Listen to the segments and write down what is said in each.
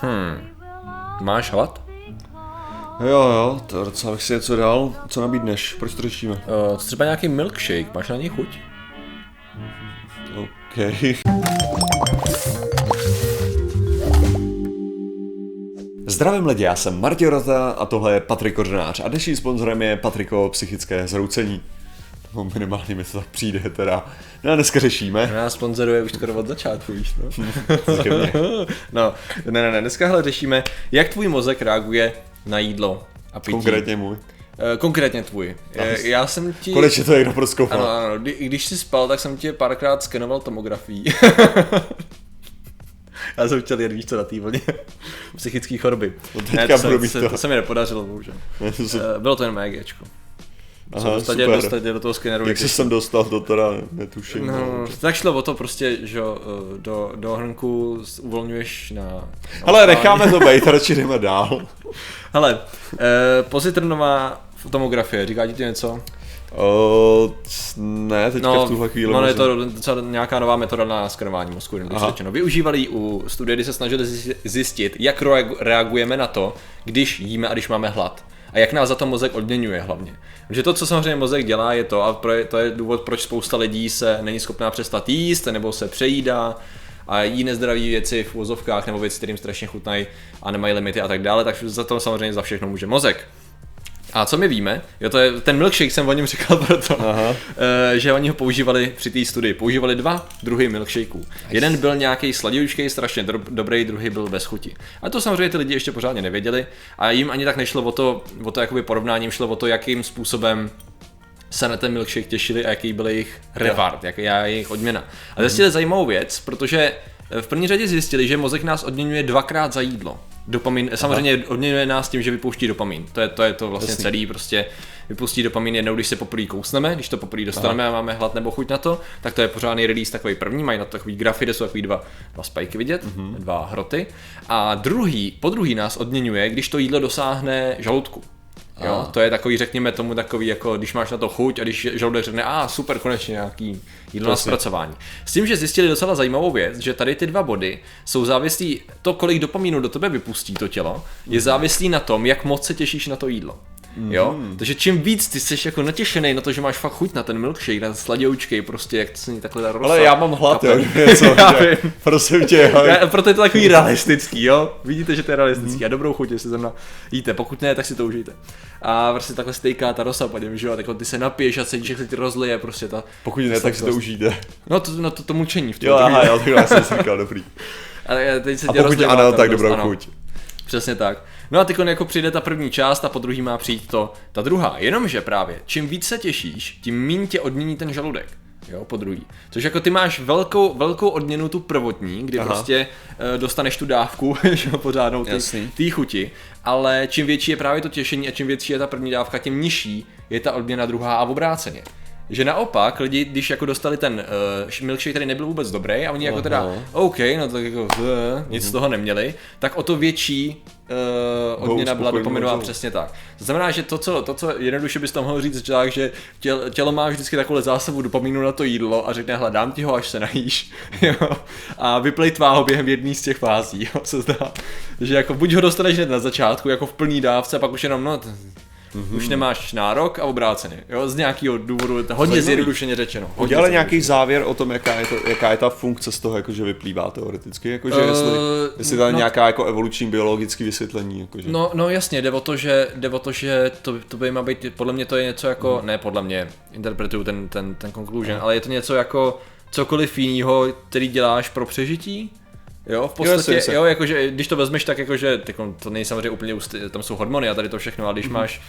Hmm. Máš hlad? Jo, jo, to docela bych si něco dal. Co nabídneš? Proč to řešíme? Uh, třeba nějaký milkshake, máš na něj chuť? OK. Zdravím lidi, já jsem Martin Rota a tohle je Patrik Kořenář a dnešním sponzorem je Patriko psychické zhroucení. No minimálně mi to tak přijde teda. No a dneska řešíme. Nás sponzoruje už skoro od začátku, víš no. no, ne, ne, ne, dneska hele řešíme, jak tvůj mozek reaguje na jídlo a pití. Konkrétně můj. Eh, Konkrétně tvůj. Eh, Já jsem ti... Konečně to někdo proskoumal. Ano, ano, kdy, když jsi spal, tak jsem tě párkrát skenoval tomografií. Já jsem chtěl jet, víš co, na té vlně. Psychické choroby. No teďka to, se, se, to. to se mi nepodařilo, bohužel. Ne, to Eh, Bylo to jen mé Aha, dostat, super. dostat do toho skeneru. Jak se když- sem dostal, to teda netuším. No, tak šlo o to prostě, že eh, do, do hrnku uvolňuješ na... na Ale opálení. necháme to být, radši jdeme dál. Hele, eh, pozitronová tomografie, říká ti to něco? O, ne, teďka v tuhle chvíli. no, je možná. to docela nějaká nová metoda na skenování mozku, řečeno. Využívali ji u studie, kdy se snažili zjistit- jak reagu- reagujeme na to, když jíme a když máme hlad. A jak nás za to mozek odměňuje hlavně. Protože to, co samozřejmě mozek dělá, je to, a to je důvod, proč spousta lidí se není schopná přestat jíst, nebo se přejídá a jí nezdraví věci v úzovkách nebo věci, kterým strašně chutnají a nemají limity a tak dále, tak za to samozřejmě za všechno může mozek. A co my víme, jo, to je, ten milkshake jsem o něm říkal proto, Aha. eh, že oni ho používali při té studii. Používali dva druhy milkshakeů. Jeden byl nějaký sladivčký, strašně dro- dobrý, druhý byl bez chuti. A to samozřejmě ty lidi ještě pořádně nevěděli a jim ani tak nešlo o to, o to jakoby porovnání, jim šlo o to, jakým způsobem se na ten milkshake těšili a jaký byl jejich reward, jaký je jejich odměna. A zjistili zajímavou věc, protože v první řadě zjistili, že mozek nás odměňuje dvakrát za jídlo. Dopamin, samozřejmě odměňuje nás tím, že vypouští dopamin. To je to, je to vlastně Jasný. celý, prostě vypustí dopamin jednou, když se poprvé kousneme, když to poprvé dostaneme a máme hlad nebo chuť na to, tak to je pořádný release takový první, mají na to takový grafy, kde jsou takový dva, dva spajky vidět, mm-hmm. dva hroty. A druhý, po druhý nás odměňuje, když to jídlo dosáhne žaludku. Jo, to je takový, řekněme tomu takový, jako když máš na to chuť a když žaludek řekne, a ah, super, konečně nějaký jídlo na zpracování. S tím, že zjistili docela zajímavou věc, že tady ty dva body jsou závislí, to, kolik dopamínu do tebe vypustí to tělo, je závislý na tom, jak moc se těšíš na to jídlo. Jo? Takže čím víc ty jsi jako natěšený na to, že máš fakt chuť na ten milkshake, na sladoučkej, prostě jak to se ní takhle dá Ale já mám hlad, jo, něco, Já vím. prosím tě, ale- Já, proto je to takový realistický, jo? Vidíte, že to je realistický a dobrou chuť, jestli zrovna jíte, pokud ne, tak si to užijte. A prostě takhle stejká ta rosa něm, že jo? Tak ty se napiješ a cítíš, jak se ti rozlije prostě ta... pokud ne, tak si to užijte. No to, no to, to mučení v tom. Jo, aha, jo, takhle jsem říkal, dobrý. Ale teď se A pokud ano, ta tak dobrou chuť. Přesně tak. No a teď jako přijde ta první část a po druhý má přijít to, ta druhá. Jenomže právě, čím víc se těšíš, tím méně tě odmění ten žaludek. Jo, po druhý. Což jako ty máš velkou, velkou odměnu tu prvotní, kdy Aha. Aha. prostě e, dostaneš tu dávku, že jo, pořádnou ty, ty chuti, ale čím větší je právě to těšení a čím větší je ta první dávka, tím nižší je ta odměna druhá a obráceně. Že naopak lidi, když jako dostali ten uh, milkshake, který nebyl vůbec dobrý a oni jako teda, Aha. OK, no tak jako uh, nic z toho neměli, tak o to větší uh, odměna byla mozku. přesně tak. To znamená, že to, co, to, co jednoduše bys tam mohl říct, tak, že tělo, tělo má vždycky takovou zásobu dopaminu na to jídlo a řekne, hledám ti ho, až se najíš. Jo? A vyplejtvá ho během jedné z těch fází, jo? se zdá. Že jako buď ho dostaneš hned na začátku, jako v plný dávce, a pak už jenom, no, t- Mhm. už nemáš nárok a obráceně, jo, z nějakého důvodu, to je hodně Zajímavý. zjednodušeně řečeno. hodně Udělali nějaký závěr o tom, jaká je, to, jaká je ta funkce z toho, jakože vyplývá teoreticky, jakože Eh, jestli, jestli tam je no- nějaká jako evoluční biologické vysvětlení, jakože. No, no jasně, jde o to, že, jde o to, že to, to by má být, podle mě to je něco jako, Mhm. ne podle mě, interpretuju ten, ten, ten conclusion, ale je to něco jako cokoliv jiného, který děláš pro přežití, Jo, v podstatě, jasně. jo, jakože, když to vezmeš tak jakože, tak on- to není samozřejmě úplně, ust- tam jsou hormony a tady to všechno, ale když Mhm. máš,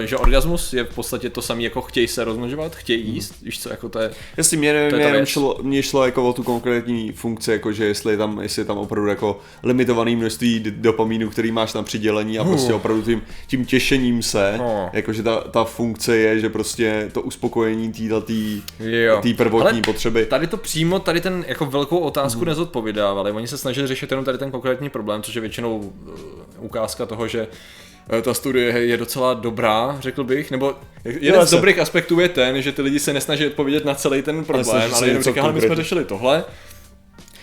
uh, že orgasmus je v podstatě to samé jako chtějí se rozmnožovat, chtějí Mhm. jíst, víš co, jako to je, Jestli mě, To je mě, jenom věc. šlo, mě šlo jako o tu konkrétní funkci, jakože jestli je tam, jestli je tam opravdu jako limitovaný množství dopamínu, který máš na přidělení a prostě opravdu tím, tím těšením se, Oh. jakože ta, ta funkce je, že prostě to uspokojení Jo. tý prvotní Ale potřeby. Tady to přímo, tady ten jako velkou otázku hmm. nezodpovědávali. Oni se snažili řešit jenom tady ten konkrétní problém, což je většinou uh, ukázka toho, že eh, ta studie je docela dobrá, řekl bych, nebo jeden z dobrých aspektů je ten, že ty lidi se nesnaží odpovědět na celý ten problém, ale jenom ale my jsme konkrétně." řešili tohle.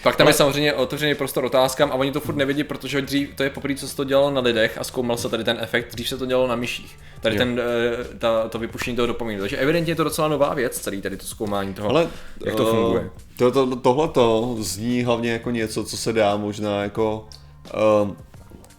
Pak tam je samozřejmě otevřený prostor otázkám a oni to furt nevědí, protože dřív to je poprvé, co se to dělalo na lidech a zkoumal se tady ten efekt, dřív se to dělalo na myších. Tady Jo. ten, eh, ta, to vypuštění toho dopamínu. Takže evidentně je to docela nová věc, celý tady to zkoumání toho, Ale jak to eh, funguje. To, to, tohle to zní hlavně jako něco, co se dá možná jako... Um,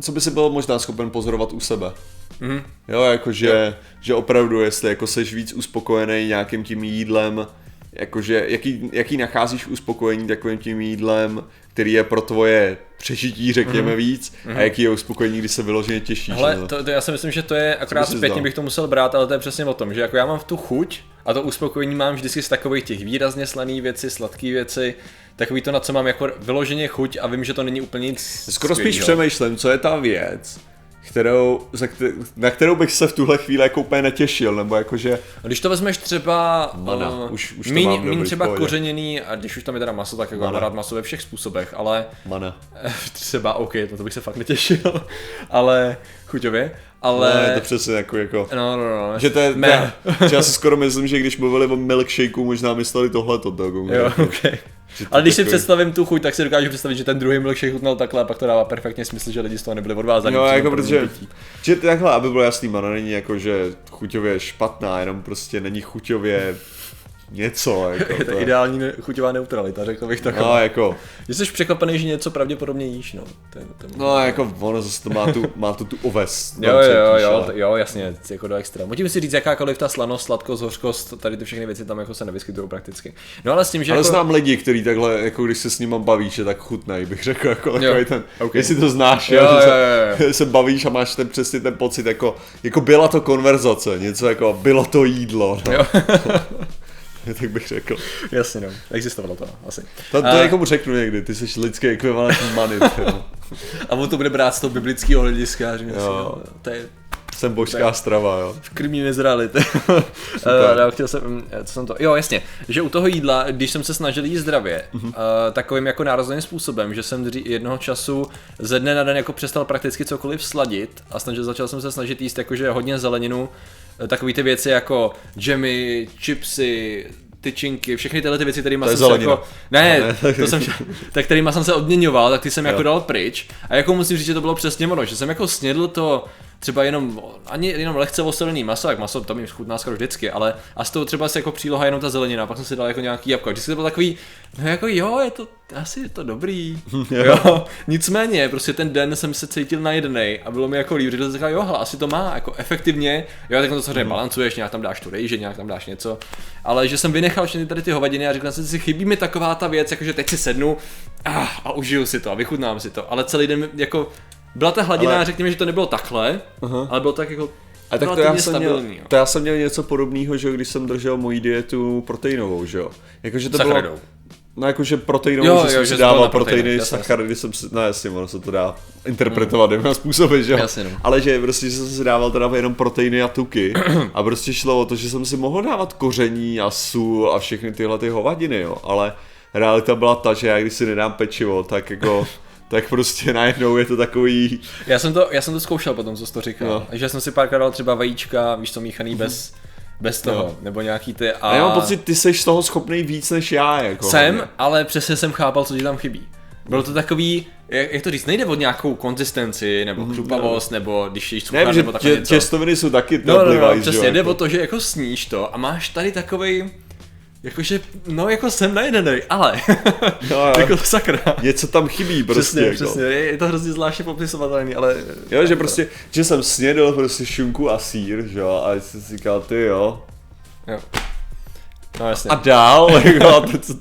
co by si byl možná schopen pozorovat u sebe. Mhm. Jo, jakože, že opravdu, jestli jako seš víc uspokojený nějakým tím jídlem, jakože jaký, jaký nacházíš uspokojení takovým tím jídlem, který je pro tvoje přežití, řekněme, mm-hmm. víc, a jaký je uspokojení, když se vyloženě těšíš. Na to. to, já si myslím, že to je akorát zpětně bych to musel brát, ale to je přesně o tom, že jako já mám v tu chuť a to uspokojení mám vždycky z takových těch výrazně slaných věcí, sladké věci, takový to, na co mám jako vyloženě chuť a vím, že to není úplně nic Skoro spíš přemýšlím, co je ta věc, kterou, za kte- na kterou bych se v tuhle chvíli jako úplně netěšil, nebo jakože, A Když to vezmeš třeba Mana, uh, už- už to míň, mám míň třeba pohodě. kořeněný, a když už tam je teda maso, tak jako Mana. rád maso ve všech způsobech, ale mana. třeba OK, to, to bych se fakt netěšil, ale chuťově, ale... Ale... Ne, to přesně jako, jako No, no, no. že to je, ne, že já si skoro myslím, že když mluvili o milkshakeu, možná mysleli tohleto. To, Jo, OK. Že to Ale když si takový- představím tu chuť, tak si dokážu představit, že ten druhý milkshake chutnal takhle a pak to dává perfektně smysl, že lidi z toho nebyli odvázaní. Jo, tom jako protože, že takhle, aby bylo jasný, mana není jako, že chuťově špatná, jenom prostě není chuťově něco, jako Je to to ideální ne- chuťová neutralita, řekl bych tak. No, jako, Že jsi překvapený, že něco pravděpodobně jíš, no. To je no, jako, ono zase to má tu, má to tu oves. Jo, tam jo, jo, cítíš, jo, ale- jo, jasně, jako do extra. Můžeme si říct, jakákoliv ta slanost, sladkost, hořkost, tady ty všechny věci tam jako se nevyskytují prakticky. No ale s tím, že Ale jako... znám lidi, kteří takhle, jako když se s nimi bavíš, je tak chutnej, bych řekl, jako takový ten, ok. jestli to znáš, Jo, jo, že jo, se, jo, jo. se bavíš a máš ten přesně ten pocit, jako, jako byla to konverzace, něco jako bylo to jídlo, no. Jo. tak bych řekl. Jasně, no, existovalo to, asi. To, to A- někomu řeknu někdy, ty jsi lidský ekvivalent many, jo. A on to bude brát z toho biblického hlediska si, Jo. to je Jsem božská strava, jo. v krmí nezrali. uh, chtěl jsem, mm, co jsem to, jo jasně, že u toho jídla, když jsem se snažil jíst zdravě, uh, takovým jako nározným způsobem, že jsem jednoho času ze dne na den jako přestal prakticky cokoliv sladit a snažil, začal jsem se snažit jíst jakože hodně zeleninu, eh, takový ty věci jako džemy, chipsy, tyčinky, všechny tyhle ty věci, kterými jsem se zelenina. jako, ne, No, ne. to jsem, tak kterýma jsem se odměňoval, tak ty jsem jako Jo. dal pryč a jako musím říct, že to bylo přesně ono, že jsem jako snědl to třeba jenom, ani jenom lehce oselený maso, jak maso, to mi chutná skoro vždycky, ale a z toho třeba se jako příloha jenom ta zelenina, pak jsem si dal jako nějaký jabko, vždycky to bylo takový, no jako jo, je to, asi je to dobrý, jo, nicméně, prostě ten den jsem se cítil najedenej a bylo mi jako líp, že jsem říkal, jo, hele, asi to má, jako efektivně, jo, tak to samozřejmě balancuješ, nějak tam dáš tu rejže, nějak tam dáš něco, ale že jsem vynechal všechny tady ty hovadiny a řekl jsem si, chybí mi taková ta věc, jakože teď si sednu ah, a užiju si to a vychutnám si to, ale celý den jako byla ta hladina, Ale- řekněme, že to nebylo takhle, uh-huh. ale bylo tak jako A tak to já, jsem měl, jo. to já jsem měl něco podobného, že jo, když jsem držel moji dietu proteinovou, že jo. Jakože to bylo. No jakože proteinovou, Jo, že jo, jsem že si dával proteiny, sacharidy jsem si, no jasně, ono se to dá interpretovat dvěma způsoby, že jo. Jasně, no. Ale že prostě že jsem si dával teda jenom proteiny a tuky a prostě šlo o to, že jsem si mohl dávat koření a sůl a všechny tyhle ty hovadiny, jo. Ale realita byla ta, že já když si nedám pečivo, tak jako tak prostě najednou je to takový, Já jsem to, já jsem to zkoušel potom, co jsi to říkal, No. že jsem si párkrát dal třeba vajíčka, víš co, míchaný bez, bez toho, Jo. nebo nějaký ty a... a já mám pocit, ty seš z toho schopný víc než já, jako. Jsem, ale přesně jsem chápal, co ti tam chybí. Bylo to takový, jak, jak to říct, nejde o nějakou konzistenci, nebo chrupavost, nebo když jíš Ne, cukr, že nebo takové tě, něco. těstoviny jsou taky No, no, no, device, přesně, jo, jde jako. o to, že jako sníš to a máš tady takovej, jakože, no jako jsem najedenej, ale, jo. jako sakra. Něco tam chybí prostě, Přesně, jako. přesně, je, je to hrozně zvláštně popisovatelný, ale... Jo, že prostě, že jsem snědl prostě šunku a sír, že jo, a jsem si říkal, ty jo. Jo. No jasně. A dál, jako, a to, co,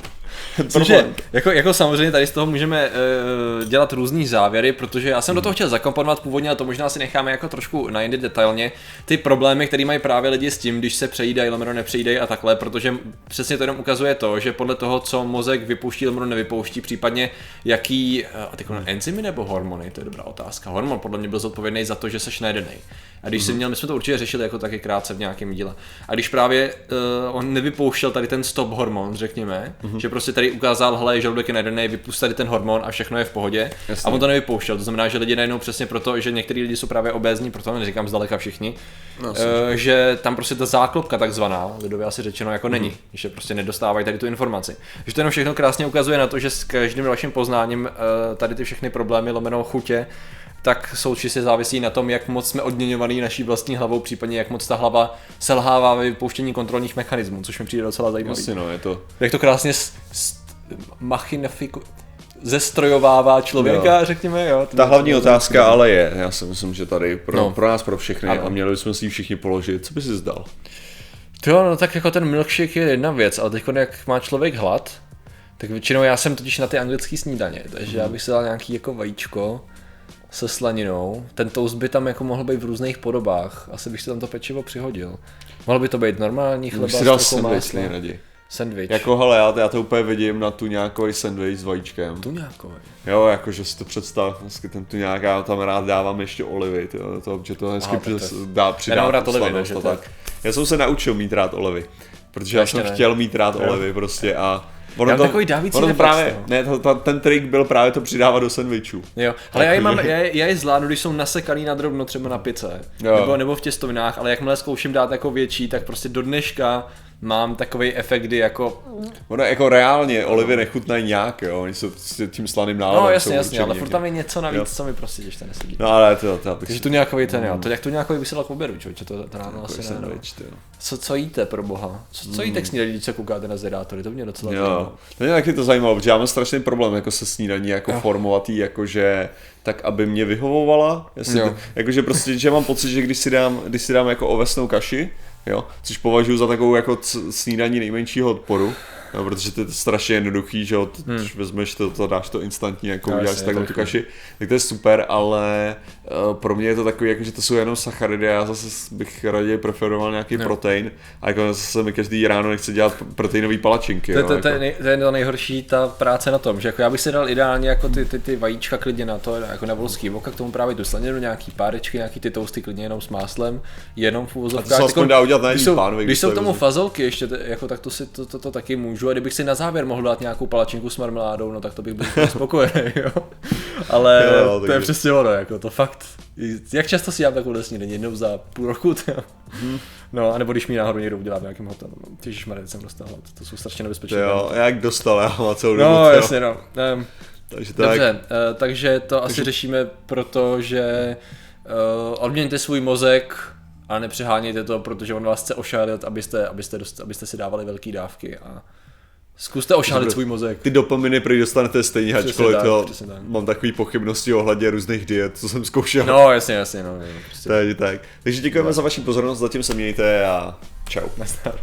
Cože, jako, jako samozřejmě tady z toho můžeme uh, dělat různý závěry, protože já jsem do toho chtěl zakomponovat původně, a to možná si necháme jako trošku na jindy detailně, ty problémy, které mají právě lidi s tím, když se přejídají, lomeno nepřejídají a takhle, protože přesně to jenom ukazuje to, že podle toho, co mozek vypouští, lomeno nevypouští, případně jaký, uh, a teď enzymy nebo hormony, to je dobrá otázka. Hormon podle mě byl zodpovědný za to, že seš najedenej. A když mm-hmm. jsi měl, my jsme to určitě řešili jako taky krátce v nějakém díle. A když právě uh, on nevypouštěl tady ten stop hormon, řekněme, mm-hmm. že prostě který ukázal, hele, žaludek je najedený, vypust tady ten hormon a všechno je v pohodě. Jasně. A on to nevypouštěl, to znamená, že lidi najednou přesně proto, že některý lidi jsou právě obézní, proto neříkám zdaleka všichni, No, eh, že tam prostě ta záklopka takzvaná, lidově asi řečeno, jako není, že prostě nedostávají tady tu informaci. Že to jenom všechno krásně ukazuje na to, že s každým dalším poznáním eh, tady ty všechny problémy, lomeno chutě, tak jsou čistě závisí na tom, jak moc jsme odměňovaný naší vlastní hlavou, případně jak moc ta hlava selhává ve vypouštění kontrolních mechanismů, což mi přijde docela zajímavé. Jasně no, je to, Jak to krásně s, s, machinafiku, zestrojovává člověka, Jo. řekněme, jo. Ta hlavní otázka ale je, já si myslím, že tady pro, No. pro nás, pro všechny, Ano. a měli bychom si ji všichni položit, co by si zdal? Jo, no tak jako ten milkshake je jedna věc, ale teď jak má člověk hlad, tak většinou já jsem totiž na ty anglické snídaně, takže já bych si dal nějaký jako vajíčko se slaninou. Ten toast by tam jako mohl být v různých podobách, asi bych si tam to pečivo přihodil. Mohl by to být normální chleba Bych si dal sandwich nejraději. Sandwich. Jako hele, já, já to úplně vidím na tu nějaký sandwich s vajíčkem. tu nějakou. Jo, jakože si to představ, hezky ten tu nějak, já tam rád dávám ještě olivy, tyjo, to, že to hezky Aha, tak to přes, dá přidat Já rád olivy, slanost takže a tak. Já jsem se naučil mít rád olivy, protože já Ještě jsem ne. chtěl mít rád Jo. olivy prostě a Já mám takový dávící ono to právě, no. ne, to, to, ten trik byl právě to přidávat do sandwichů. Jo, ale já je, mám, já, je- já je zvládnu, když jsou nasekaný na drobno třeba na pice, Jo. nebo, nebo v těstovinách, ale jakmile zkouším dát jako větší, tak prostě do dneška mám takový efekt, kdy jako, Ono jako reálně olivy nechutnají nějak, jo, oni jsou s tím slaným nálevem. no jasně, jasně, ale furt tam je něco navíc, Jo. co mi prostě těžce nesedí. No ale to, to, to, Takže tu nějakový ten, jo, to jak tu nějakový by se dal k obědu, člověče, to, to ráno asi ne, no. Co, co jíte pro boha? Co, co jíte k snídaní, když se koukáte na zvědátory, to mě docela. Jo, to mě taky to zajímalo, protože já mám strašný problém jako se snídaní, jako Jo. formovatý, jakože tak, aby mě vyhovovala, jestli jakože prostě, že mám pocit, že když si dám, když si dám jako ovesnou kaši, jo, což považuji za takovou jako snídaní nejmenšího odporu, No, protože to je strašně jednoduchý, že jo, když vezmeš to, to, dáš to instantně, jako No, uděláš si takhle je tu to kaši, tak to je super, ale uh, pro mě je to takový, jako, že to jsou jenom sacharidy, a já zase bych raději preferoval nějaký Jo. protein, a jako zase mi každý ráno nechce dělat proteinové palačinky, To, jo, to, to, jako. je nej, to je to nejhorší ta práce na tom, že jako já bych si dal ideálně jako ty, ty, ty vajíčka klidně na to, jako na volský voka, k tomu právě tu slaninu, nějaký párečky, nějaký ty toasty klidně jenom s máslem, jenom v úvozovkách. se aspoň dá udělat na když jsou, když když jsou to k tomu fazolky ještě, jako, tak to si to, to, to, taky můžu a kdybych si na závěr mohl dát nějakou palačinku s marmeládou, no tak to bych byl spokojený, jo. Ale Jo, jo, to je takže- přesně ono, jako to fakt, jak často si dám takovou snídaní, jednou za půl roku, to, Mhm. No, anebo když mi náhodou někdo udělá v nějakém hotelu. No, Ježišmarja, jsem dostal hlad, to jsou strašně nebezpečné. Jo, jak dostal, já mám celou dobu, No, co jo. jasně, no. Um, Takže tak, dobře, uh, takže to asi řešíme proto, že uh, odměňte svůj mozek a nepřehánějte to, protože on vás chce ošálit, abyste, abyste, dost, abyste si dávali velké dávky a zkuste ošálit svůj mozek. ty dopaminy prý dostanete stejně, ačkoliv tak, to tak. mám takové pochybnosti ohledně různých diet, co jsem zkoušel. No, jasně, jasně, no. no prostě. Takže tak. Takže děkujeme za vaši pozornost, zatím se mějte a čau. Nazdar.